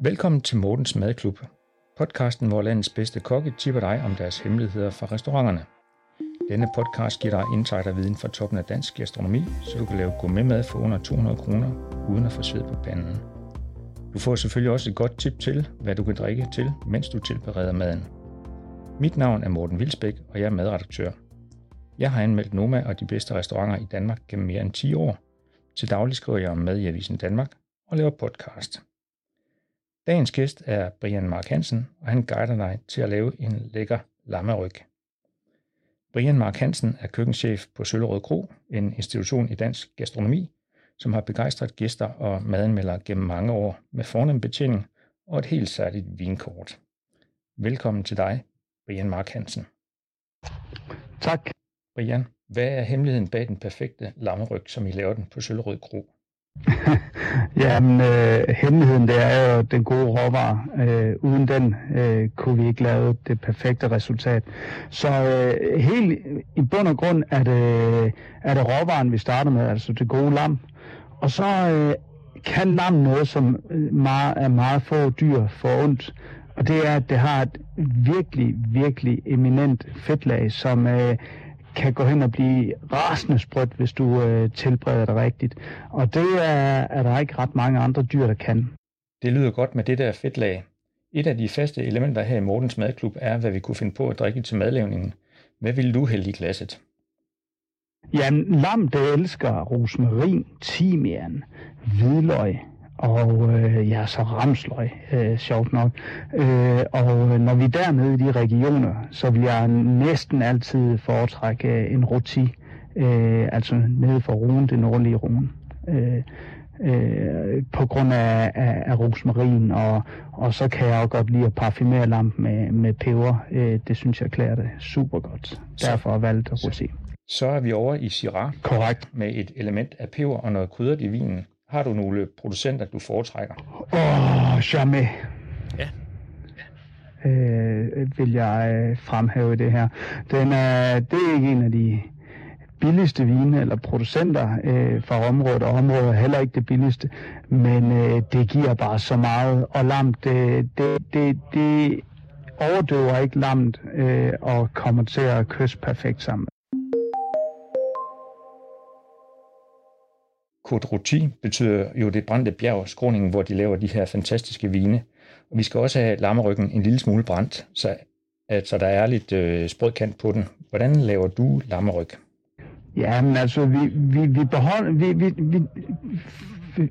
Velkommen til Mortens Madklub, podcasten, hvor landets bedste kokke tipper dig om deres hemmeligheder fra restauranterne. Denne podcast giver dig insiderviden fra toppen af dansk gastronomi, så du kan lave gourmetmad for under 200 kroner, uden at få sved på panden. Du får selvfølgelig også et godt tip til, hvad du kan drikke til, mens du tilbereder maden. Mit navn er Morten Vilsbæk, og jeg er madredaktør. Jeg har anmeldt Noma og de bedste restauranter i Danmark gennem mere end 10 år. Til daglig skriver jeg om mad i Avisen Danmark og laver podcast. Dagens gæst er Brian Mark Hansen, og han guider dig til at lave en lækker lammeryg. Brian Mark Hansen er køkkenchef på Søllerød Kro, en institution i dansk gastronomi, som har begejstret gæster og madanmeldere gennem mange år med fornem betjening og et helt særligt vinkort. Velkommen til dig, Brian Mark Hansen. Tak. Brian, hvad er hemmeligheden bag den perfekte lammeryg, som I laver den på Søllerød Kro? Jamen, øh, hemmeligheden det er jo den gode råvarer. Øh, uden den øh, kunne vi ikke lave det perfekte resultat. Så øh, helt i bund og grund er det, er det råvaren, vi starter med, altså det gode lam. Og så øh, kan lam noget, som øh, meget, er meget få dyr for ondt. Og det er, at det har et virkelig, virkelig eminent fedtlag, som øh, kan gå hen og blive rasende sprødt, hvis du øh, tilbereder det rigtigt. Og det er, er der ikke ret mange andre dyr, der kan. Det lyder godt med det der fedtlag. Et af de faste elementer her i Mortens Madklub er, hvad vi kunne finde på at drikke til madlavningen. Hvad vil du hælde i glasset? Ja, lam, det elsker rosmarin, timian, hvidløg, og øh, ja, så ramsløg, øh, sjovt nok. Øh, og når vi er dernede i de regioner, så vil jeg næsten altid foretrække en roti, øh, altså nede for Rune, det nordlige Rune. Øh, øh, på grund af, af, af rosmarin, og, og så kan jeg også godt lide at parfumere lampen med, med peber. Øh, det synes jeg klæder det super godt. Derfor har jeg valgt roti. Så er vi over i Syrah. Korrekt. Med et element af peber og noget krydret i vinen. Har du nogle producenter, du foretrækker? Åh, oh, Jamais. Ja. Øh, vil jeg øh, fremhæve det her. Den er, det er ikke en af de billigste vine eller producenter øh, fra området, og området er heller ikke det billigste, men øh, det giver bare så meget, og lam, det, det, det, det overdøver ikke lammet øh, og kommer til at kysse perfekt sammen. Côte betyder jo det brændte bjerg, skråningen, hvor de laver de her fantastiske vine. Og vi skal også have lammeryggen en lille smule brændt, så, altså der er lidt øh, sprødkant på den. Hvordan laver du lammeryg? Ja, men altså, vi, vi, vi beholder, vi, vi, vi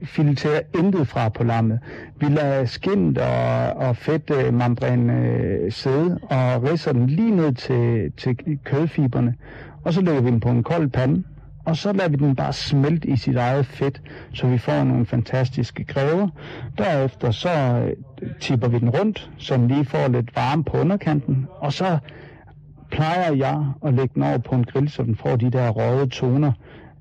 fileterer intet fra på lammet. Vi lader skindet og, og fedtmembran øh, sidde og ridser den lige ned til, til kødfiberne. Og så lægger vi den på en kold pande, og så lader vi den bare smelte i sit eget fedt, så vi får nogle fantastiske græver. Derefter så øh, tipper vi den rundt, så den lige får lidt varme på underkanten, og så plejer jeg at lægge den over på en grill, så den får de der røde toner,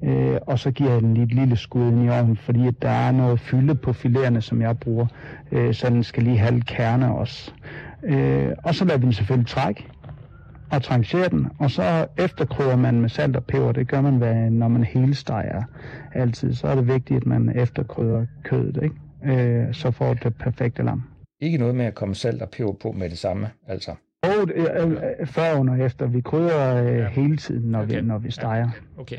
øh, og så giver jeg den lige et lille skud ind i ovnen, fordi at der er noget fylde på filererne, som jeg bruger, øh, så den skal lige have lidt kerne også. Øh, og så lader vi den selvfølgelig trække, og trancherer den, og så efterkrydder man med salt og peber. Det gør man, hvad, når man helsteger altid. Så er det vigtigt, at man efterkrydder kødet, ikke? Øh, så får det perfekte lam. Ikke noget med at komme salt og peber på med det samme, altså? Og øh, øh, før og efter. Vi krydder øh, ja. hele tiden, når, okay. vi, når vi steger. Ja. Okay.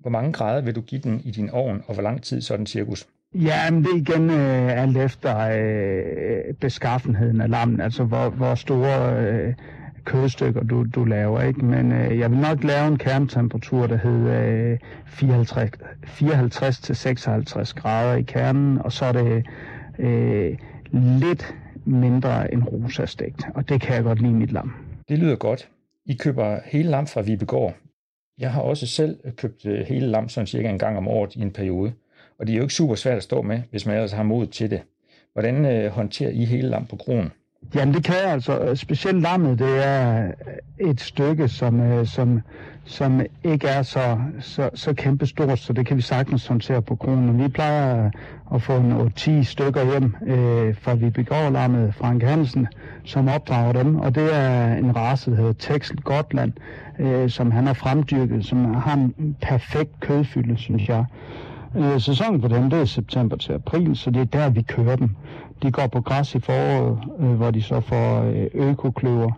Hvor mange grader vil du give den i din ovn, og hvor lang tid sådan cirkus? Ja, men det er igen øh, alt efter øh, beskaffenheden af lammen, altså hvor, hvor store øh, kødstykker, du, du laver, ikke? Men øh, jeg vil nok lave en kernetemperatur, der hedder øh, 54, 54 til 56 grader i kernen, og så er det øh, lidt mindre end rosastegt, og det kan jeg godt lide mit lam. Det lyder godt. I køber hele lam fra Vibegård. Jeg har også selv købt øh, hele lam sådan cirka en gang om året i en periode, og det er jo ikke super svært at stå med, hvis man ellers har mod til det. Hvordan øh, håndterer I hele lam på kronen? Jamen det kan jeg altså. Specielt lammet, det er øh, et stykke, som, øh, som, som ikke er så, så, så kæmpestort, så det kan vi sagtens håndtere på kronen. Vi plejer øh, at få en 10 stykker hjem øh, fra vi begår lammet Frank Hansen, som opdrager dem, og det er en race, der hedder Texel Gotland, øh, som han har fremdyrket, som har en perfekt kødfylde, synes jeg. Øh, sæsonen for dem, det er september til april, så det er der, vi kører dem. De går på græs i foråret, øh, hvor de så får øh, økokløver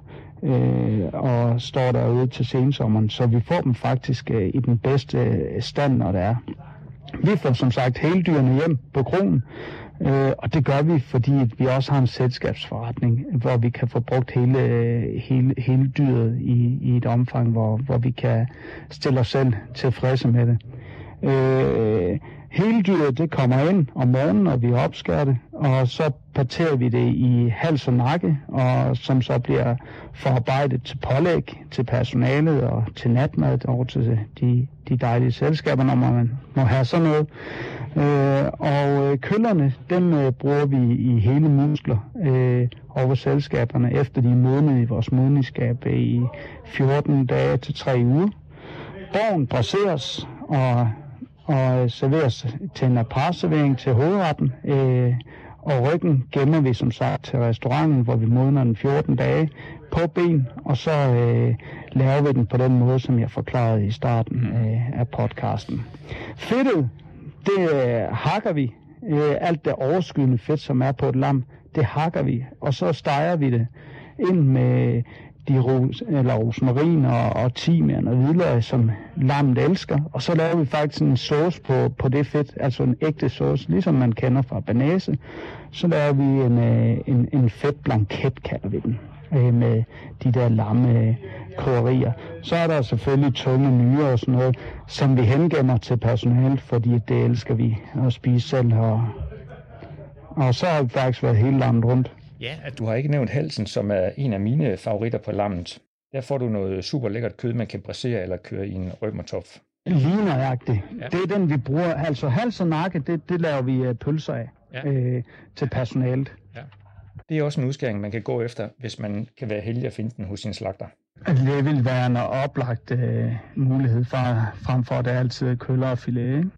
øh, og står derude til sensommeren, så vi får dem faktisk øh, i den bedste øh, stand, når det er. Vi får som sagt hele dyrene hjem på kronen, øh, og det gør vi, fordi vi også har en selskabsforretning, hvor vi kan få brugt hele, øh, hele, hele dyret i, i et omfang, hvor, hvor vi kan stille os selv tilfredse med det. Øh, hele dyret det kommer ind om morgenen, og vi opskærer det, og så parterer vi det i hals og nakke, og som så bliver forarbejdet til pålæg, til personalet og til natmad over til de, de dejlige selskaber, når man må have sådan noget. Øh, og øh, køllerne, dem øh, bruger vi i hele muskler øh, over selskaberne, efter de er modnet i vores modningsskab i 14 dage til 3 uger. Borgen dresseres og og serveres til en parservering til hovedretten. Øh, og ryggen gemmer vi som sagt til restauranten, hvor vi modner den 14 dage på ben, og så øh, laver vi den på den måde, som jeg forklarede i starten mm. øh, af podcasten. Fedtet, det øh, hakker vi. Øh, alt det overskydende fedt, som er på et lam, det hakker vi, og så steger vi det ind med de ros, eller rosmarin og, og timian og hvidløg, som lammet elsker. Og så laver vi faktisk en sauce på, på det fedt, altså en ægte sauce, ligesom man kender fra banase. Så laver vi en, øh, en, en fedt blanket, kalder vi den, øh, med de der lamme øh, krydderier. Så er der selvfølgelig tunge nyre og sådan noget, som vi hengemmer til personalet, fordi det elsker vi at spise selv. Og, og så har vi faktisk været hele landet rundt. Ja, at du har ikke nævnt halsen, som er en af mine favoritter på lammet. Der får du noget super lækkert kød, man kan brasere eller køre i en rømmertopf. Lige nøjagtigt. Ja. Det er den, vi bruger. Altså hals og nakke, det, det laver vi uh, pølser af ja. øh, til personalet. Ja. Det er også en udskæring, man kan gå efter, hvis man kan være heldig at finde den hos sin slagter. Det vil være en oplagt uh, mulighed for, frem for, at det er altid køller og filet. Ikke?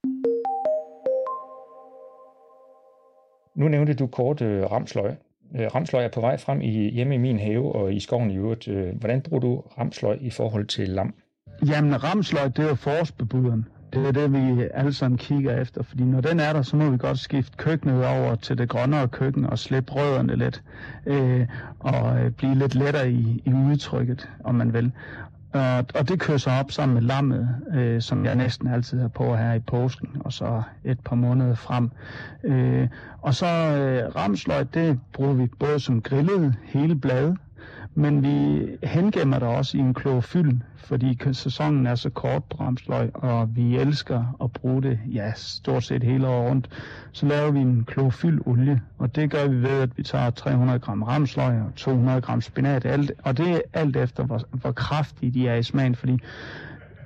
Nu nævnte du kort uh, ramsløg. Øh, ramsløg er på vej frem i, hjemme i min have og i skoven i øvrigt. Øh, hvordan bruger du ramsløg i forhold til lam? Jamen, ramsløg, det er jo forårsbebuderen. Det er det, vi alle sammen kigger efter, fordi når den er der, så må vi godt skifte køkkenet over til det grønnere køkken og slippe rødderne lidt, øh, og øh, blive lidt lettere i, i udtrykket, om man vil. Og, og det kører så op sammen med lammet, øh, som jeg næsten altid har på her i påsken, og så et par måneder frem. Øh, og så øh, ramsløg, det bruger vi både som grillet hele bladet, men vi hengemmer det også i en klorofyld, fordi sæsonen er så kort på ramsløg, og vi elsker at bruge det, ja, stort set hele året rundt. Så laver vi en klorofyldolie, og det gør vi ved, at vi tager 300 gram ramsløg og 200 gram spinat, alt, og det er alt efter, hvor, hvor kraftige de er i smagen, fordi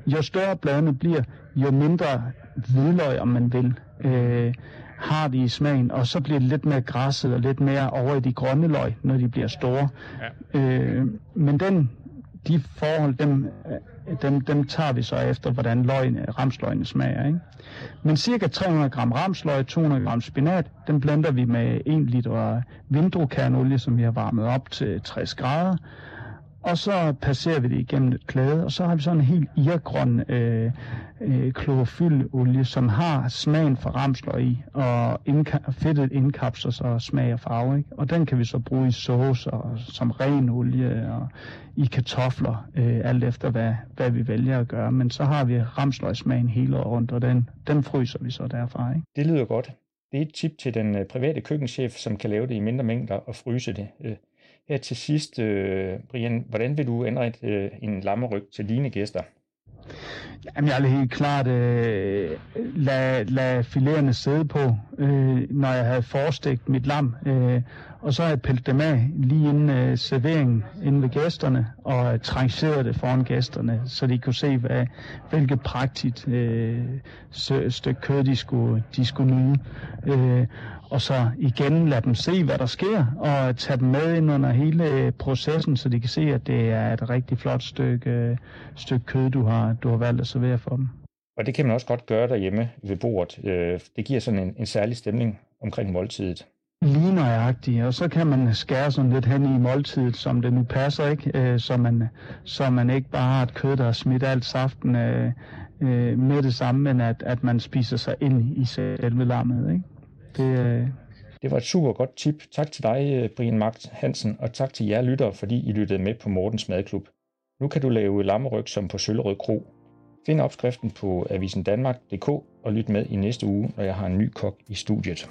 jo større bladene bliver, jo mindre hvidløg, om man vil. Øh, har de i smagen, og så bliver det lidt mere græsset og lidt mere over i de grønne løg, når de bliver store. Ja. Øh, men den, de forhold, dem, dem, dem tager vi så efter, hvordan løgene, ramsløgene smager. Ikke? Men cirka 300 gram ramsløg, 200 gram spinat, den blender vi med 1 liter vindrukærnolie, som vi har varmet op til 60 grader. Og så passerer vi det igennem et klæde, og så har vi sådan en helt irgrøn øh, øh, klorofyldolie, som har smagen fra ramsløg i, og indka- fedtet indkapsler så smag og farve. Ikke? Og den kan vi så bruge i sauce og som ren olie og i kartofler, øh, alt efter hvad, hvad vi vælger at gøre. Men så har vi ramsløgsmagen hele året rundt, og den, den fryser vi så derfra. Ikke? Det lyder godt. Det er et tip til den øh, private køkkenchef, som kan lave det i mindre mængder og fryse det. Øh. Her til sidst, øh, Brian, hvordan vil du indrette øh, en lammeryg til dine gæster? Jamen, jeg vil helt klart øh, lade, lade filererne sidde på, øh, når jeg havde forstegt mit lam. Øh, og så har jeg pillet dem af lige inden øh, serveringen, inden ved gæsterne, og øh, tranceret det foran gæsterne, så de kunne se, hvad, hvilket prægtigt øh, stykke kød de skulle, de skulle nyde. Øh, og så igen lade dem se, hvad der sker, og tage dem med ind under hele øh, processen, så de kan se, at det er et rigtig flot stykke, øh, stykke kød, du har, du har valgt at servere for dem. Og det kan man også godt gøre derhjemme ved bordet. Øh, det giver sådan en, en særlig stemning omkring måltidet lige nøjagtige, og så kan man skære sådan lidt hen i måltidet, som det nu passer, ikke? Øh, så, man, så man ikke bare har et kød, der smidt alt saften øh, øh, med det samme, men at, at man spiser sig ind i selve lammet. Ikke? Det, øh... det var et super godt tip. Tak til dig, øh, Brian Magt Hansen, og tak til jer lyttere, fordi I lyttede med på Mortens Madklub. Nu kan du lave lammeryg som på Søllerød Kro. Find opskriften på avisendanmark.dk og lyt med i næste uge, når jeg har en ny kok i studiet.